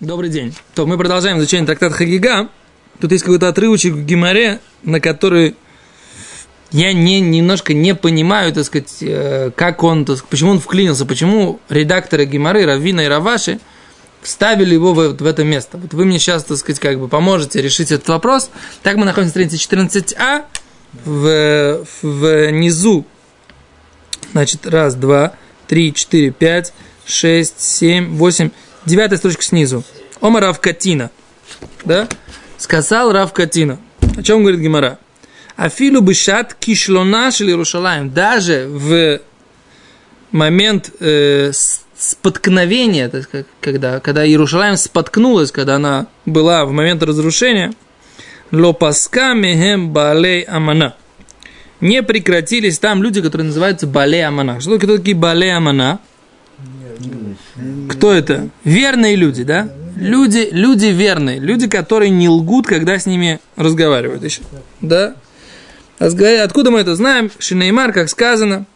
Добрый день. То мы продолжаем изучение трактата Хагига. Тут есть какой-то отрывочек в Гимаре, на который я не, немножко не понимаю, так сказать, э, как он, так сказать, почему он вклинился, почему редакторы Гимары, Равина и Раваши вставили его в, в это место. Вот вы мне сейчас, так сказать, как бы поможете решить этот вопрос. Так мы находимся на странице 14а, в, в низу, значит, раз, два, три, четыре, пять, шесть, семь, восемь, девятая строчка снизу. Ома Равкатина. Да? Сказал Равкатина. О чем говорит Гимара? Афилу бышат кишлона или Рушалаем. Даже в момент э, споткновения, так сказать, когда, когда Иерушалаем споткнулась, когда она была в момент разрушения, лопаска мехем балей амана. Не прекратились там люди, которые называются балей амана. Что такие балей амана? Кто это? Верные люди, да? Люди, люди верные, люди, которые не лгут, когда с ними разговаривают еще. Да? Откуда мы это знаем? Шинеймар, как сказано,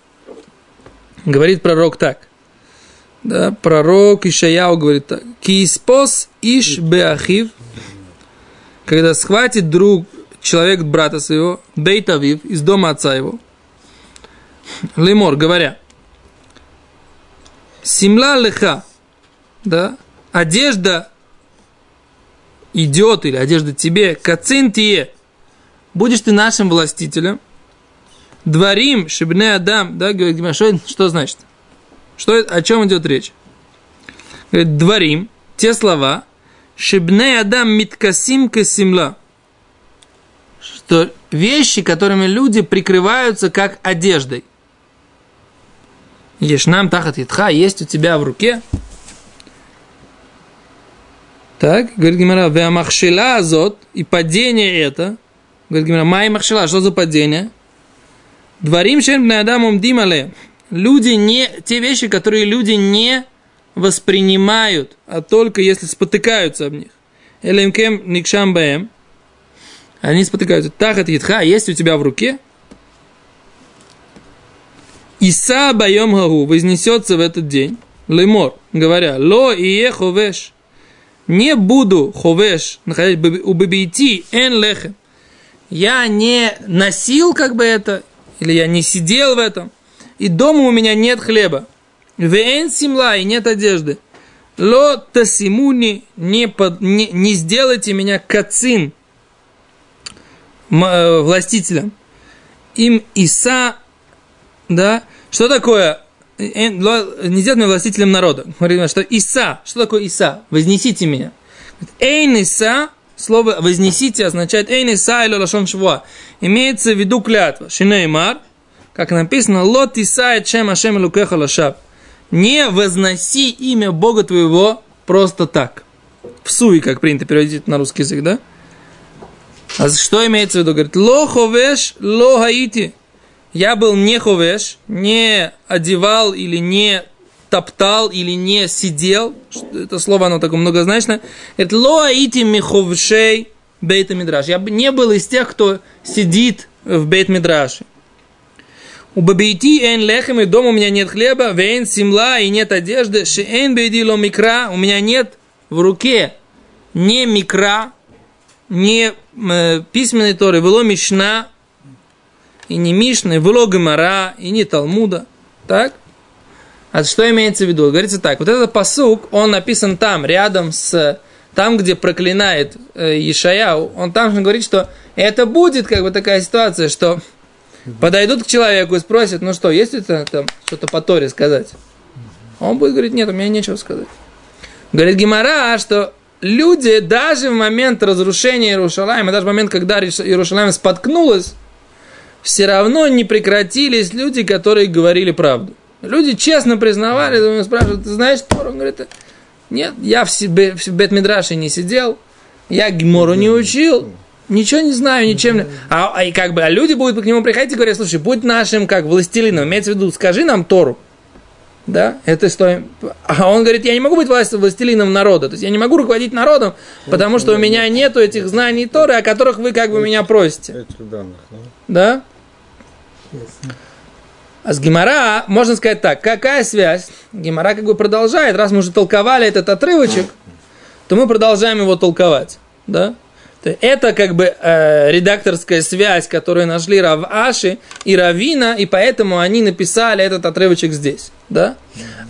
говорит пророк так. Да, пророк Ишаяу говорит так. Киспос иш беахив, когда схватит друг, человек брата своего, бейтавив, из дома отца его, лемор, говоря, Симла леха, да, одежда идет или одежда тебе, кацинтие, будешь ты нашим властителем, дворим, шибне адам, да, говорит, что, что значит? Что, о чем идет речь? Говорит, дворим, те слова, шибне адам миткасим касимла, что вещи, которыми люди прикрываются как одеждой – Ешнам тахат итха, есть у тебя в руке. Так, говорит Гимара, веамахшила азот, и падение это, говорит Гимара, май махшила, что за падение? Дворим шен адамум димале. Люди не, те вещи, которые люди не воспринимают, а только если спотыкаются об них. Элемкем никшам баем. Они спотыкаются. Тахат итха, есть у тебя в руке – Иса байом гагу вознесется в этот день, лемор, говоря, ло и ховеш, не буду ховеш, находить у бабейти эн лехем. Я не носил как бы это, или я не сидел в этом, и дома у меня нет хлеба. Вен симла, и нет одежды. Ло тасимуни, не, под, не, не сделайте меня кацин, э, властителем. Им Иса да, что такое, э, не сделать меня властителем народа. Говорим, что Иса, что такое Иса? Вознесите меня. Эйн Иса, слово вознесите означает Эйн Иса или Лашон Швуа. Имеется в виду клятва. Шинеймар, как написано, Лот Иса и Чем Ашем Лукеха Лашаб. Не возноси имя Бога твоего просто так. В суе, как принято переводить на русский язык, да? А что имеется в виду? Говорит, ло ховеш, ло хаити я был не ховеш, не одевал или не топтал или не сидел, это слово оно такое многозначное, это лоаити миховшей бейта мидраш. Я не был из тех, кто сидит в бейт мидраше. У бабейти эн лехем, и дома у меня нет хлеба, вен симла, и нет одежды, ши эн бейди ло микра, у меня нет в руке не микра, не э, письменной торы, было мишна, и не Мишны, и Гамара, и не Талмуда. Так? А что имеется в виду? Говорится так, вот этот посук, он написан там, рядом с там, где проклинает э, Ишаяу, он там же говорит, что это будет как бы такая ситуация, что подойдут к человеку и спросят, ну что, есть это там что-то по Торе сказать? Он будет говорить, нет, у меня нечего сказать. Говорит Гимара, что люди даже в момент разрушения Иерушалаема, даже в момент, когда Иерушалаем споткнулась, все равно не прекратились люди, которые говорили правду. Люди честно признавали, думаю, спрашивают, ты знаешь Тору? Он говорит, нет, я в, себе, в Бетмидраше не сидел, я Гмору не учил, ничего не знаю, ничем. А, а, и как бы, а люди будут к нему приходить и говорят, слушай, будь нашим как властелином, имеется в виду, скажи нам Тору. Да, это что? А он говорит, я не могу быть властелином народа. То есть я не могу руководить народом, потому что у меня нету этих знаний Торы, о которых вы как бы меня просите. Да? А с Гимара можно сказать так, какая связь? Гимара как бы продолжает, раз мы уже толковали этот отрывочек, то мы продолжаем его толковать. Да? Это как бы э, редакторская связь, которую нашли Рав Аши и Равина, и поэтому они написали этот отрывочек здесь. Да?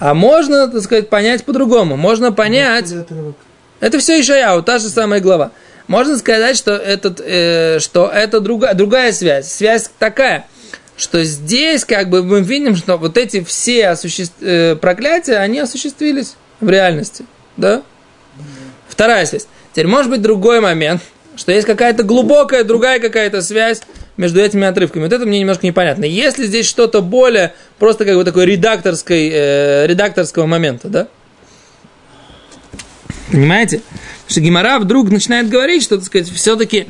А можно, так сказать, понять по-другому. Можно понять... Это все Ишаяу, та же самая глава. Можно сказать, что, этот, э, что это друга, другая связь. Связь такая, что здесь как бы мы видим, что вот эти все осуществ... э, проклятия, они осуществились в реальности. Да? Вторая связь. Теперь может быть другой момент, что есть какая-то глубокая, другая какая-то связь между этими отрывками. Вот это мне немножко непонятно. Если здесь что-то более, просто как бы такой редакторской, э, редакторского момента, да? Понимаете? Что Гимара вдруг начинает говорить, что, так сказать, все-таки,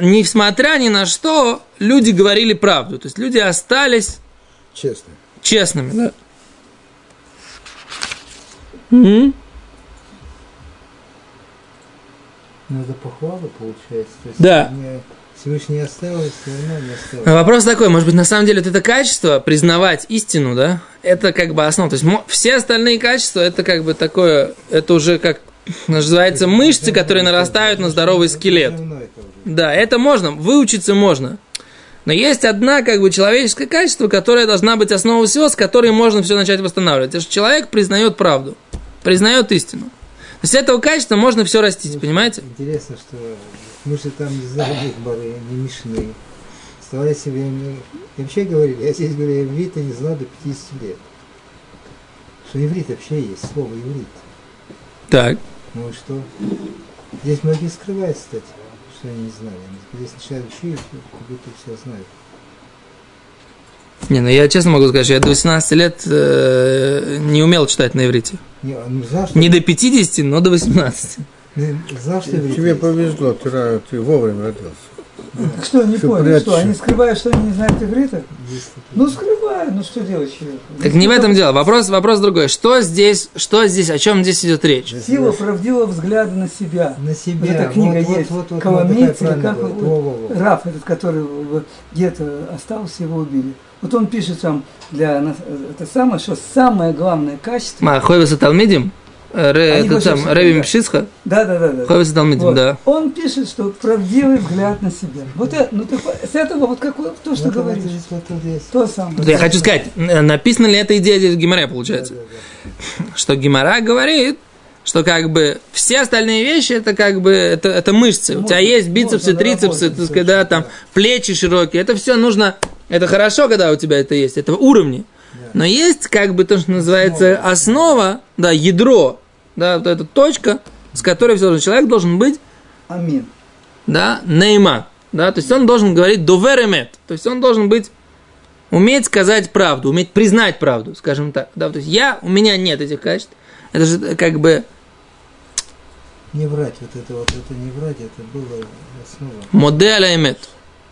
несмотря ни на что, люди говорили правду. То есть люди остались Честно. честными, да? Ну, это похвала, получается. То есть Да. не- Всевышний оставил, все равно не оставил. Вопрос такой, может быть, на самом деле вот это качество, признавать истину, да, это как бы основа. То есть все остальные качества, это как бы такое, это уже как называется мышцы, которые нарастают на здоровый скелет. Да, это можно, выучиться можно. Но есть одна как бы человеческое качество, которое должна быть основой всего, с которой можно все начать восстанавливать. Это что человек признает правду, признает истину. То есть этого качества можно все растить, понимаете? Интересно, что мы же там не знали Гмары, не Мишны. Оставали себе... не- И вообще говорили, я здесь говорю, иврита не знал до 50 лет. Что иврит вообще есть, слово иврит. Так. Ну и что? Здесь многие скрывают, кстати, что они не знали. Они здесь сначала учили, как будто все знают. Не, ну я честно могу сказать, что я до 18 лет э, не умел читать на иврите. Не, ну, знал, что, Не до 50, но до 18. не, знал, что Тебе повезло, ты, ты вовремя родился. Так что, не понял, что, они скрывают, что они не знают иврита? Ну, скрывают, ну что делать человеку? Так не в этом дело. Вопрос, вопрос другой. Что здесь, что здесь, о чем здесь идет речь? Сила правдивого взгляда на себя. На себя. Вот эта книга вот, есть. Вот, вот, Коломейц, вот, или как вот. Раф этот, который где-то остался, его убили. Вот он пишет там для нас э, это самое, что самое главное качество. Ма, Хойваса Талмидим? Ре- Это там, да. Мпшисха? Да, да, да, да. Хойваса Талмидим, Вот. да. Он пишет, что правдивый взгляд на себя. Вот это, ну так с этого вот как вот то, что Вот это говоришь. вот тут есть. То самое. Вот Я хочу сказать, написана ли эта идея здесь в Гимаре, получается? Что Гимара говорит, что как бы все остальные вещи это как бы это, это мышцы. У тебя Можно- есть бицепсы, можно трицепсы, наработать, так сказать, да, там плечи широкие. Это все нужно. Это хорошо, когда у тебя это есть, это уровни. Но есть как бы то, что называется основа, да, ядро, да, вот эта точка, с которой все человек должен быть Амин. да, нейма, да, то есть он должен говорить доверемет, то есть он должен быть, уметь сказать правду, уметь признать правду, скажем так, да, то есть я, у меня нет этих качеств, это же как бы Не врать, вот это вот, это не врать, это было основа. модель эмет.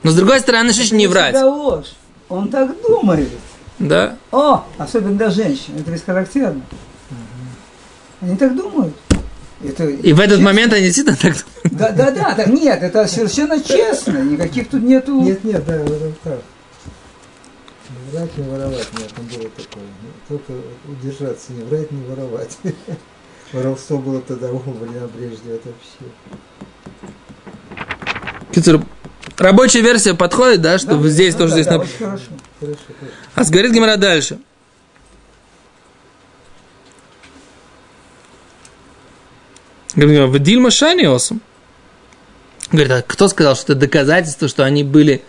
Но с другой стороны, что не врать, ложь. Он так думает. Да, О, особенно для женщин. Это ведь характерно. Они так думают. Это и в этот момент они действительно так думают. Да, да, да, так нет, это совершенно честно. Никаких тут нету. Нет, нет, да, в этом так. Не врать, не воровать, нет, там было такое. Только удержаться, не врать, не воровать. Воровство было тогда у времена прежде, это вообще. Рабочая версия подходит, да, что Да, здесь да, тоже да, здесь да, очень хорошо. Хорошо, хорошо. А говорит Гимара дальше. Говорит, «В Дильма Шани осом». Говорит, а кто сказал, что это доказательство, что они были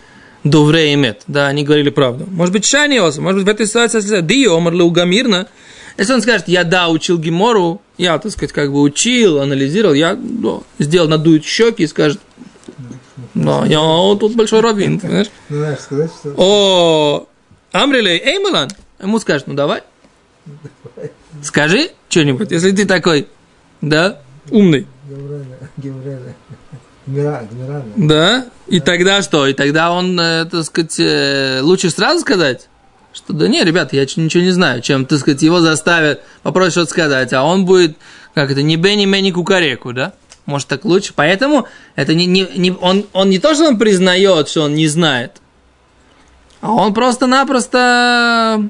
довре и мет? Да, они говорили правду. Может быть, Шани осом, может быть, в этой ситуации, Ди омарли угамирна, если он скажет, я да, учил Гимору, я, так сказать, как бы учил, анализировал, я да, сделал, надует щеки и скажет, да, я тут большой раввин, понимаешь? Ну, знаешь, сказать, что О, Амрилей, Эймалан, ему скажет, ну давай, скажи что-нибудь, если ты такой, да, умный, да, и тогда что, и тогда он, так сказать, лучше сразу сказать, что да не, ребята, я ничего не знаю, чем, так сказать, его заставят попросить что-то сказать, а он будет, как это, не Бенни Мэнни Кукареку, да? Может, так лучше. Поэтому это не, не, не, он, он не то, что он признает, что он не знает, а он просто-напросто.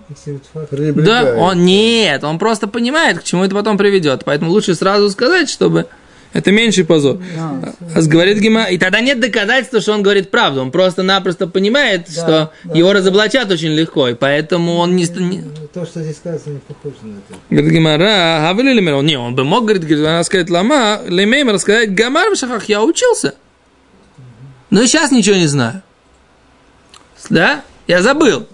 Да, он нет, он просто понимает, к чему это потом приведет. Поэтому лучше сразу сказать, чтобы Это меньший позор. А, А говорит Гима, и тогда нет доказательства, что он говорит правду. Он просто-напросто понимает, Да, что да. его разоблачат очень легко, и поэтому он не... не- Ну, То, что здесь сказано, не похоже на это. Говорит Гимара, а вы лимер? Не, он бы мог, говорит, говорит, она сказать лама, лемеймер сказать, гамар в шахах, я учился. Но сейчас ничего не знаю. Да? Я забыл.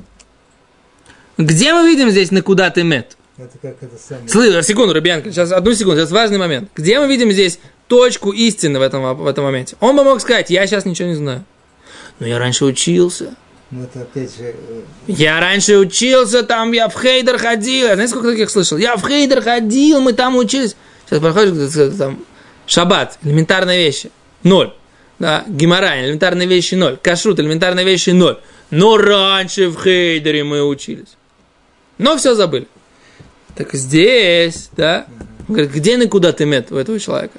Где мы видим здесь на куда ты мет? Это как это самое. Слышь, секунду, Рубянка, сейчас одну секунду, сейчас важный момент. Где мы видим здесь точку истины в этом, в этом моменте? Он бы мог сказать, я сейчас ничего не знаю. Но я раньше учился. Ну, это опять же, э, Я раньше учился, там я в Хейдер ходил. Я знаете, сколько таких слышал? Я в Хейдер ходил, мы там учились. Сейчас проходишь, где-то там, шаббат, элементарные вещи, ноль. Да, геморрай, элементарные вещи, ноль. Кашрут, элементарные вещи, ноль. Но раньше в Хейдере мы учились. Но все забыли. Так здесь, да, он говорит, где и куда ты мет у этого человека?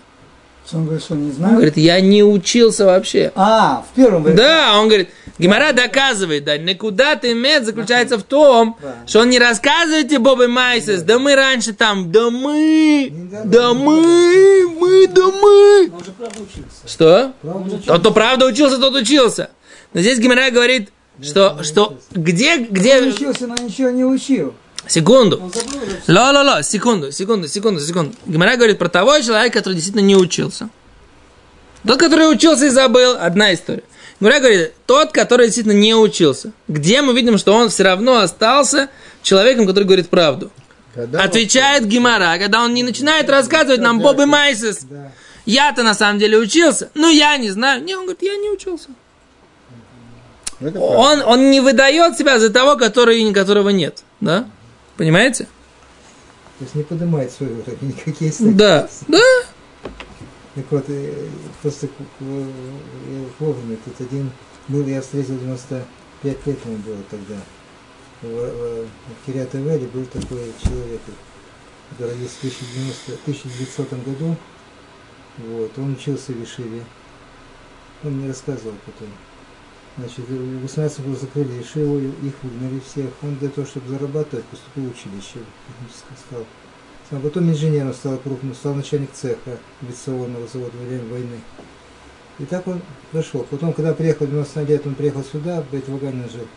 Он говорит, что не Он знаю? говорит, я не учился вообще. А, в первом варианте. Да, он говорит, Гимара доказывает, да, никуда ты мед заключается в том, Правильно. что он не рассказывает тебе Бобы Майсес, да мы раньше там, да мы, да, да да, мы, мы, да мы. Он же правда учился. Что? правда, Тот, кто правда учился, тот учился. Но здесь Гимара говорит, что, что, где, Он где, учился, но ничего не учил. Секунду, Он уже. Ла-ла-ла, секунду, секунду, секунду, секунду. Гимара говорит про того человека, который действительно не учился. Тот, который учился и забыл, одна история. Гимара говорит, тот, который действительно не учился. Где мы видим, что он все равно остался человеком, который говорит правду. Когда Отвечает Гимара, когда он не начинает рассказывать нам Бобы Майсис. да. Я-то на самом деле учился, но я не знаю. Не, он говорит, я не учился. он-. Он, он не выдает себя за того, который, которого нет. Да? Понимаете? То есть не поднимает свой уровень, никакие статьи. Да, да. Так вот, э, просто вовремя, тут один был, я встретил 95 лет ему было тогда. В, в, Кириат-Эвеле был такой человек, который родился в 1990 1900 году. Вот, он учился в Ишиве. Он мне рассказывал потом. Значит, в 18 году закрыли Ишиву, их выгнали всех. Он для того, чтобы зарабатывать, поступил в училище. техническое, Стал. А потом инженером стал крупным, стал начальник цеха авиационного завода во время войны. И так он дошел. Потом, когда приехал в 90 лет, он приехал сюда, в Бейтвагане жил.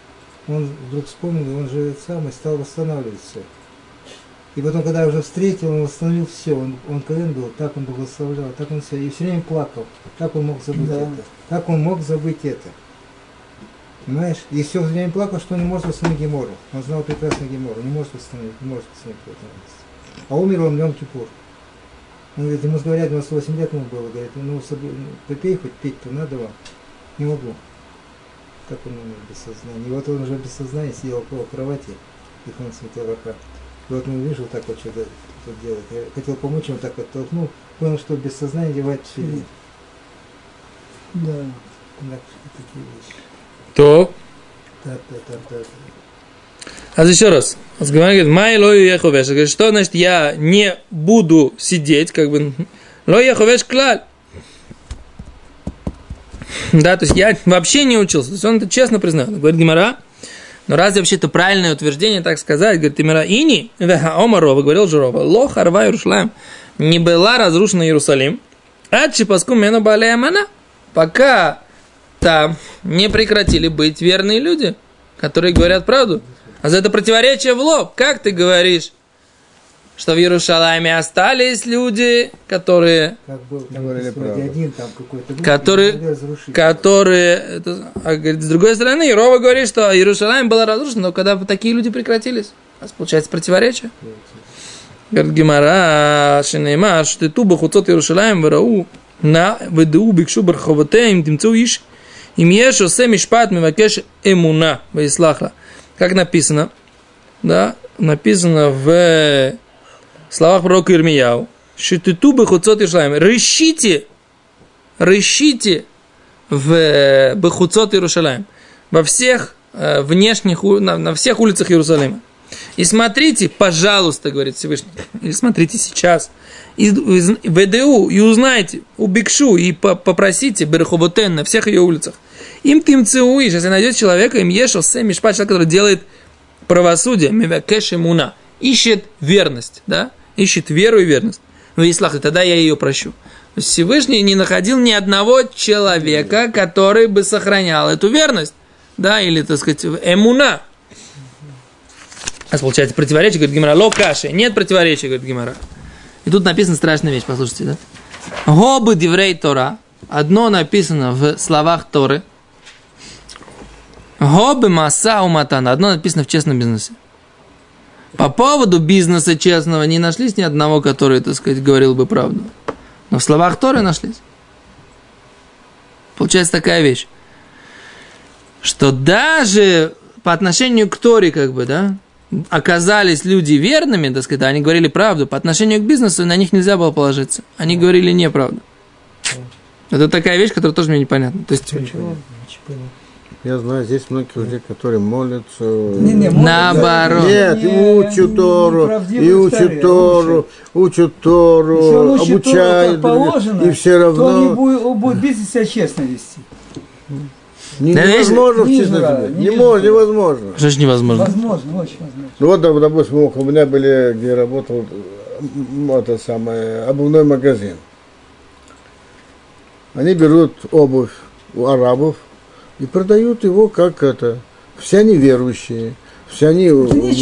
Он вдруг вспомнил, он же сам и стал восстанавливать все. И потом, когда я уже встретил, он восстановил все. Он, он КН был, так он благословлял, так он все. И все время плакал. Как он мог забыть Да. это? Как он мог забыть это? Понимаешь? И все время плакал, что он не может восстановить Гемору. Он знал прекрасно Гемору, не может восстановить, не может восстановить. А умер он в Йом Кипур. Он говорит, ему говорят, 98 лет ему было, говорит, ну, ну, попей хоть пить-то надо вам. Не могу. Так он умер без сознания. И вот он уже без сознания сидел около кровати, и он смотрел рака. И вот он вижу, так вот что-то тут делает. Я хотел помочь ему, так оттолкнул, понял, что без сознания девать все. Да. Так, такие вещи. То. А еще раз. Гимара говорит, май лою еховеш. Говорит, что значит я не буду сидеть, как бы, лой еховеш клаль. Да, то есть я вообще не учился. То есть он это честно признает. Говорит Гимара, но разве вообще это правильное утверждение так сказать? Говорит Гимара, ини, омарова, говорил Журова, ло харва Иерушалаем, не была разрушена Иерусалим, а чипаску мену балеямана, пока там не прекратили быть верные люди, которые говорят правду. А за это противоречие в лоб. Как ты говоришь, что в Иерушалайме остались люди, которые, Как был там Говорили правду. один там какой-то. разрушитель. которые, это, а, говорит, с другой стороны, Ирова говорит, что Иерушалайм был разрушен, но когда такие люди прекратились, у нас получается противоречие. Говорит Гимара, Шинейма, что ты туба хуцот Иерушалайм варау на вду бикшу барховатеем тимцу иш им еш осе мишпат мивакеш эмуна ваислахла. Как написано, да, написано в словах пророка Ирмияу, что ты туба хуцот Иерушалайм, рыщите, рыщите в Бехуцот Иерушалаем, во всех э, внешних, на, на всех улицах Иерусалима. И смотрите, пожалуйста, говорит Всевышний, или смотрите сейчас, из ВДУ, и узнайте, у Бикшу, и по- попросите Береховотен на всех ее улицах. Им ты им цеуи, если найдете человека, им ешел сэм мишпат, человек, который делает правосудие, мивакеш муна, ищет верность, да, ищет веру и верность. Ну, и слах, тогда я ее прощу. Всевышний не находил ни одного человека, который бы сохранял эту верность. Да, или, так сказать, эмуна. У нас получается противоречие, говорит Гимара, ло каши. Нет противоречия, говорит Гимара. И тут написана страшная вещь, послушайте, да? Гобы диврей Тора. Одно написано в словах Торы. Гобы маса уматана. Одно написано в честном бизнесе. По поводу бизнеса честного не нашлись ни одного, который, так сказать, говорил бы правду. Но в словах Торы нашлись. Получается такая вещь, что даже по отношению к Торе, как бы, да, оказались люди верными, так сказать, они говорили правду, по отношению к бизнесу на них нельзя было положиться. Они говорили неправду. Это такая вещь, которая тоже мне непонятна. То есть, Я знаю, здесь многие людей, которые молятся. Не, не, Наоборот. Нет, и не- учат Тору, и учат Тору, учат Тору, обучают, положено, и все равно он будет, он будет бизнес себя честно вести. Не- Да, невозможно не честно вижу, сказать. не Не может, невозможно. что же невозможно? Возможно, очень возможно. Ну вот, доп- допустим, у меня были, где я работал, это самое, обувной магазин. Они берут обувь у арабов и продают его как это. Все они верующие, все они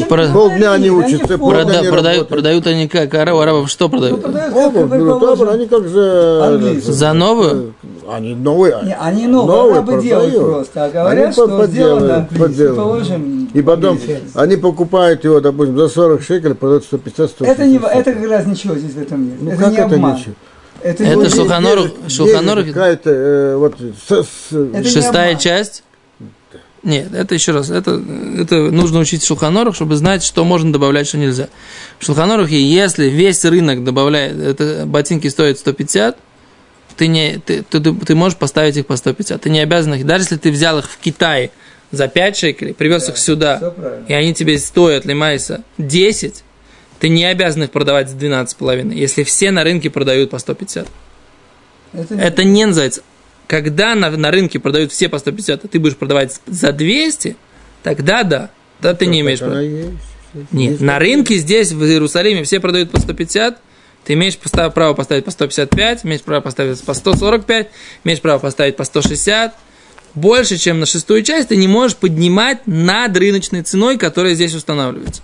Про- не полдня не учатся, полдня Прода- не продают, продают они как? Араб, арабов что Ну, продают? продают, как Обувь берут, положено. обувь, они как же... Английскую. За новую? Они новые. Не, они новые, арабы делают просто, а говорят, Они что сделано положим. И потом они покупают его, допустим, за 40 шекелей, продают 150 160 Это, не, это как раз ничего здесь в этом нет. Ну это как не это обман. ничего? Это, Это Шулханорух- Шулханорух- какая-то, э, вот, с- с- Это Шестая часть? Нет, это еще раз, это, это нужно учить Шулханорух, чтобы знать, что можно добавлять, что нельзя. В Шулханорухе, если весь рынок добавляет, это ботинки стоят 150, ты, не, ты, ты, ты можешь поставить их по 150. Ты не обязан их, даже если ты взял их в Китае за 5 шекелей, привез их всё сюда, и они тебе стоят, лимайса, 10, ты не обязан их продавать за 12,5, если все на рынке продают по 150. Это, Это не называется. Когда на, на рынке продают все по 150, а ты будешь продавать за 200, тогда да. Да ты не имеешь права. Нет, на рынке здесь, в Иерусалиме, все продают по 150, ты имеешь право поставить по 155, имеешь право поставить по 145, имеешь право поставить по 160. Больше, чем на шестую часть, ты не можешь поднимать над рыночной ценой, которая здесь устанавливается.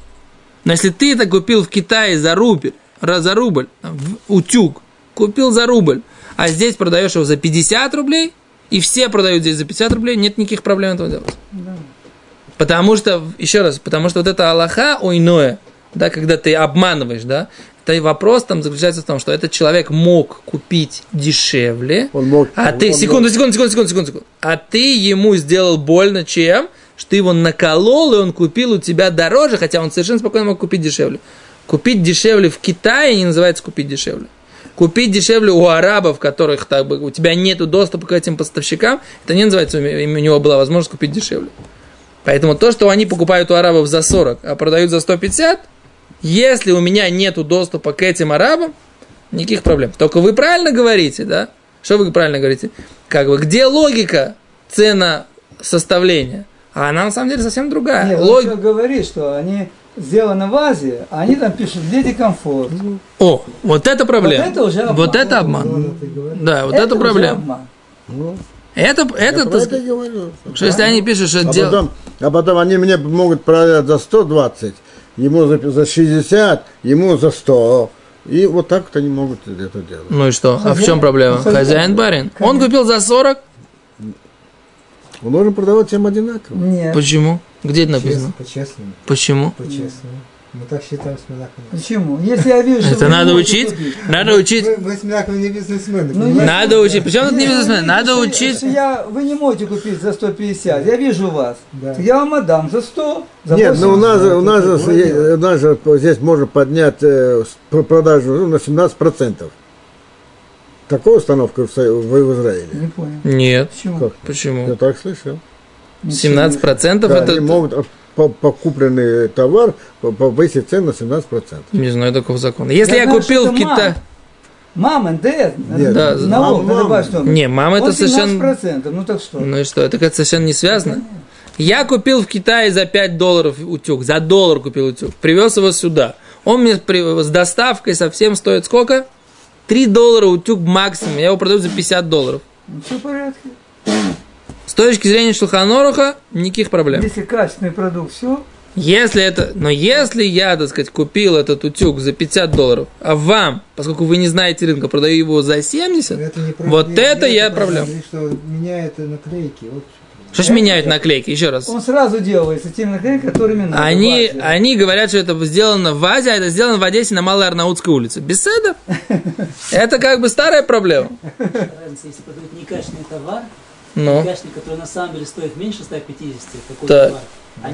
Но если ты это купил в Китае за рубль, за рубль, в- утюг, купил за рубль, а здесь продаешь его за 50 рублей, и все продают здесь за 50 рублей, нет никаких проблем этого делать. Потому что, еще раз, потому что вот это Аллаха ойное, да, когда ты обманываешь, да, то и вопрос там заключается в том, что этот человек мог купить дешевле, Он мог- а ты, он секунду, секунду, секунду, секунду, секунду, секунду, а ты ему сделал больно чем? Что ты его наколол, и он купил у тебя дороже, хотя он совершенно спокойно мог купить дешевле. Купить дешевле в Китае не называется купить дешевле. Купить дешевле у арабов, которых так бы, у тебя нет доступа к этим поставщикам, это не называется, у него была возможность купить дешевле. Поэтому то, что они покупают у арабов за 40, а продают за 150, если у меня нет доступа к этим арабам, никаких проблем. Только вы правильно говорите, да? Что вы правильно говорите? Как бы, где логика цена составления? А она на самом деле совсем другая. Нет, Лог- говорит, что они сделаны в Азии, а они там пишут «Леди комфорт». О, вот это проблема. Вот это уже обман. Вот это обман. Да, вот это, уже проблема. обман. Ну, Это, я это, так это и говорю. что если они пишут, что А дел- потом, а потом они мне могут продать за 120, ему за, за 60, ему за 100. И вот так вот они могут это делать. Ну и что? А в Хозяин- чем проблема? хозяин. Хозяин барин. Он купил за 40. Он должен продавать всем одинаково. Нет. Почему? Где это написано? По-честному. Почему? По-честному. Мы так считаем с Минаком. Почему? Если я вижу, что Это надо учить. купить, Надо учить. Мы, мы с Минаком не бизнесмены. Ну? Надо учить. Почему тут не Если вы бизнесмен? Надо учить. что я, вы не можете купить за 150, я вижу вас. Да. Я вам отдам за 100, за Нет, 80. ну у нас, же- у нас, другое дело. у нас здесь можно поднять э, продажу ну, на 17%. Такая установка в, в, в Израиле. Не понял. Нет. Почему? Как? Почему? Я так слышал. 17% Да, это... они могут по, по купленный товар по- повысить цену на 17%. Не знаю такого закона. Если я знаю, купил в Китае... Мам, НДС, Нет, Да, налог мама, на мама. добавочную. Не, мама это Он совершенно... 17%, ну так что? Ну и что, это как-то совершенно не связано. Я купил в Китае за 5 долларов утюг, за доллар купил утюг, привез его сюда. Он мне при- с доставкой совсем стоит сколько? 3 доллара утюг максимум, я его продаю за 50 долларов. Все в порядке. С точки зрения Шелханоруха, никаких проблем. Если качественный продукт, все. Если это, но если я, так сказать, купил этот утюг за 50 долларов, а вам, поскольку вы не знаете рынка, продаю его за 70, Это не вот не- это не я проблема. Что меняют наклейки. Вот. Что ж меняют наклейки? Еще раз. Он сразу делается теми наклейками, которыми надо. Они, они говорят, что это сделано в Азии, а это сделано в Одессе на Малой Арнаутской улице. Беседа. Это как бы старая проблема. Разница, если продают некачественный товар, Ну, некачественный, который на самом деле стоит меньше 150, такой Так. товар.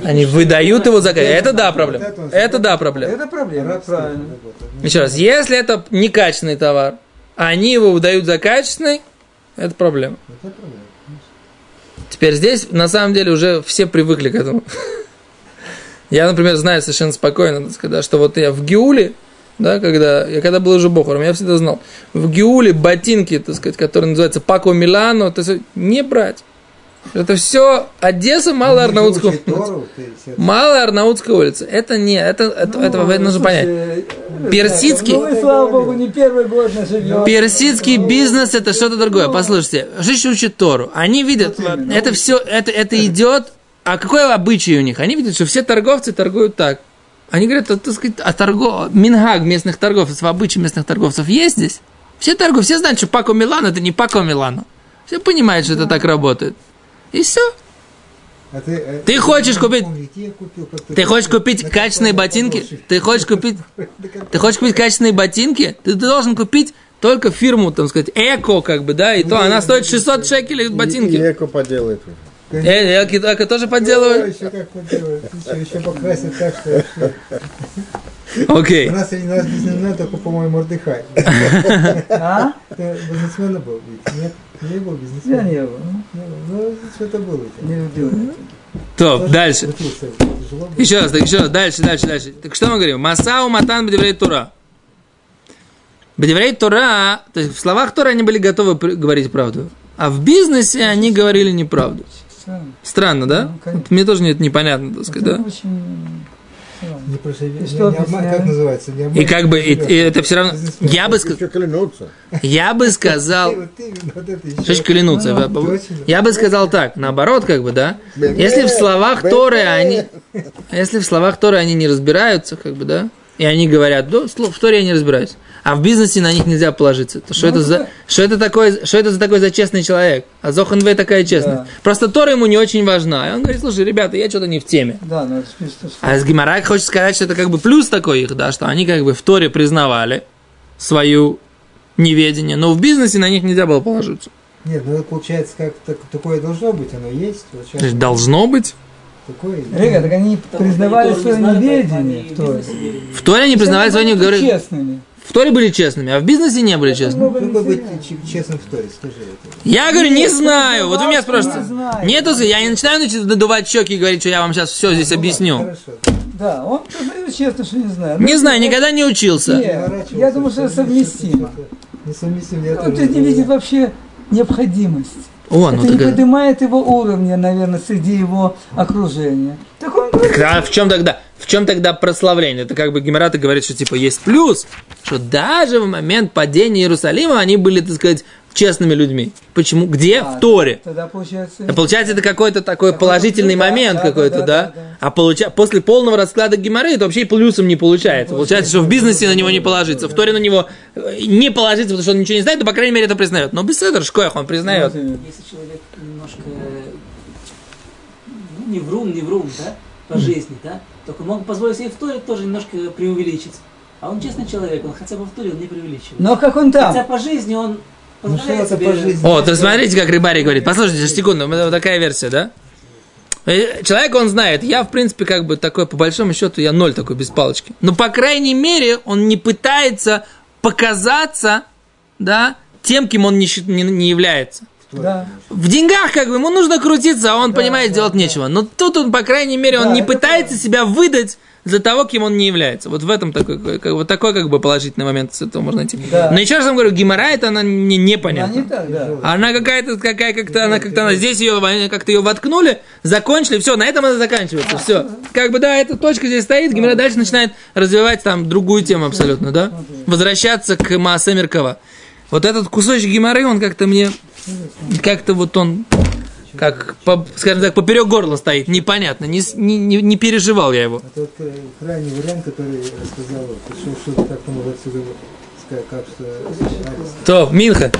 они пишут, выдают его за... Это да проблема. Это да проблема. Это проблема, правильно. Еще раз, если это некачественный товар, а они его выдают за качественный, это проблема. Это проблема. Теперь здесь, на самом деле, уже все привыкли к этому. Я, например, знаю совершенно спокойно, сказать, что вот я в Геуле, да, когда, я когда был уже бохором, я всегда знал, в Геуле ботинки, так сказать, которые называются Пако Милано, это всё не брать. Это все Одесса, Малая же Арнаутская улица. Малая Арнаутская улица. Это не, это, это, Ну, это, это нужно понять. Персидский- Ну, и слава богу, не первый год мы живем. Персидский бизнес это что-то другое. Послушайте, Жиши учат Тору. Они видят, это все, это, это идет. А какой обычай у них? Они видят, что все торговцы торгуют так. Они говорят, а, так сказать, а торгов... Мингаг местных торговцев, обычай местных торговцев есть здесь? Все торгуют, все знают, что Пако Милано это не Пако Милано. Все понимают, что это так работает. И все. А ты, э, Ты хочешь не купить- купил, Ты хочешь купить на качественные ботинки? Ты хочешь купить Ты хочешь купить качественные ботинки? Ты, ты должен купить только фирму, там сказать, эко, как бы, да, и то она стоит 600 шекелей И, и ботинки. эко поделает. Э, эко, эко тоже подделывают? еще как поделают. Еще, еще покрасят так, что. Окей. У нас среди нас бизнесмен только, по-моему, Мордыхай. А? Ты бизнесмена был ведь? Нет? Не был Я бизнесменом? не был. Был. Ну, что-то было. Не любил. Топ, Тоже дальше. Еще раз, так еще раз, дальше, дальше, дальше. Так что мы говорим? Масау матан бедеврей тура. Бедеврей тура, то есть в словах Тора они были готовы говорить правду. А в бизнесе они говорили неправду. Странно. Да? Ну, Мне тоже не- это непонятно, так сказать, Это да? очень. Не проживешь. И Не, не обман- как называется? Не И как бы, и, и это все равно, я бы, клянутся. я бы сказал. Что ж клянутся? Ну, Я- точно. Я бы сказал так, наоборот, как бы, да? Если в словах Торы они, если в словах Торы они не разбираются, как бы, да, и они говорят, да, слов- в Торе я не разбираюсь, а в бизнесе на них нельзя положиться, то что Ну, это за, да. что это такое, что это за такой за честный человек? А Зоханвей такая честная. Да. Просто Тора ему не очень важна. И он говорит, слушай, ребята, я что-то не в теме. Да, но это смешно. что- А с Гимарак хочет сказать, что это как бы плюс такой их, да, что они как бы в Торе признавали свою неведение, но в бизнесе на них нельзя было положиться. Нет, ну это получается, как так- такое должно быть, оно есть. Вот сейчас То есть должно быть. такое. Рега, так они Потому признавали свое неведение. в Торе. В Торе они признавали были говорили, честными. В Торе были честными, а в бизнесе не были честными. много Как быть честным в Торе, скажи это. Я говорю, не Нет, знаю. Вот вы меня не спрашиваете. знаю. Нету, я не начинаю надувать щеки и говорить, что я вам сейчас все здесь Ну, объясню. Да, он честно, что не знает. Не знаю, никогда не учился. Нет, я думаю, что это совместимо. Несовместимо. я Он не видит вообще необходимость. О, ну это не так... поднимает его уровня, наверное, среди его окружения. Так он говорит, А в чем тогда? В чем тогда прославление? Это как бы Гемераты говорит, что типа есть плюс, что даже в момент падения Иерусалима они были, так сказать, честными людьми. Почему? Где? А, в Торе. Тогда получается... А Получается, это какой-то такой Какой-то положительный да, момент да, какой-то, да, да? да, да. А получа... после полного расклада геморрой это вообще и плюсом не получается. Получается, что в бизнесе на него не положиться, в Торе на него э, не положиться, потому что он ничего не знает, но, по крайней мере, это признает. Но без этого шкоях он признает. Если человек немножко, ну, не врун, не врун, да, по жизни, да, только мог позволить себе в Торе тоже немножко преувеличить. А он честный человек, он хотя бы в Торе он не преувеличивает. Но как он Хотя там? по жизни он Ну позволяет себе... по жизни? О, то смотрите, как Рыбарий говорит. Послушайте, секунду, вот такая версия, да? Э, Человек, он знает, я, в принципе, как бы такой, по большому счету, я ноль такой, без палочки. Но, по крайней мере, он не пытается показаться, да, тем, кем он не, не- не является. Да. В деньгах, как бы, ему нужно крутиться, а он Да, понимает, да, делать да. нечего. Но тут он, по крайней мере, он Да, не пытается себя выдать за того, кем он не является. Вот в этом такой, как, вот такой как бы положительный момент с этого можно найти. Да. Но еще раз вам говорю, Гимара это она мне Она непонятна. не так, да. Она какая-то, какая как-то, она как-то, она здесь ее, как-то ее воткнули, закончили, все, на этом это заканчивается, все. Как бы, да, эта точка здесь стоит, Гимера дальше начинает развивать там другую тему абсолютно, да? Возвращаться к Маасе Меркава. Вот этот кусочек Гимары, он как-то мне, как-то вот он, как, по- скажем так, поперек горла стоит, непонятно, не, не, не, переживал я его. Это вот э, крайний вариант, который я сказал, вот, что, что так помогает отсюда, как что... То, Минха,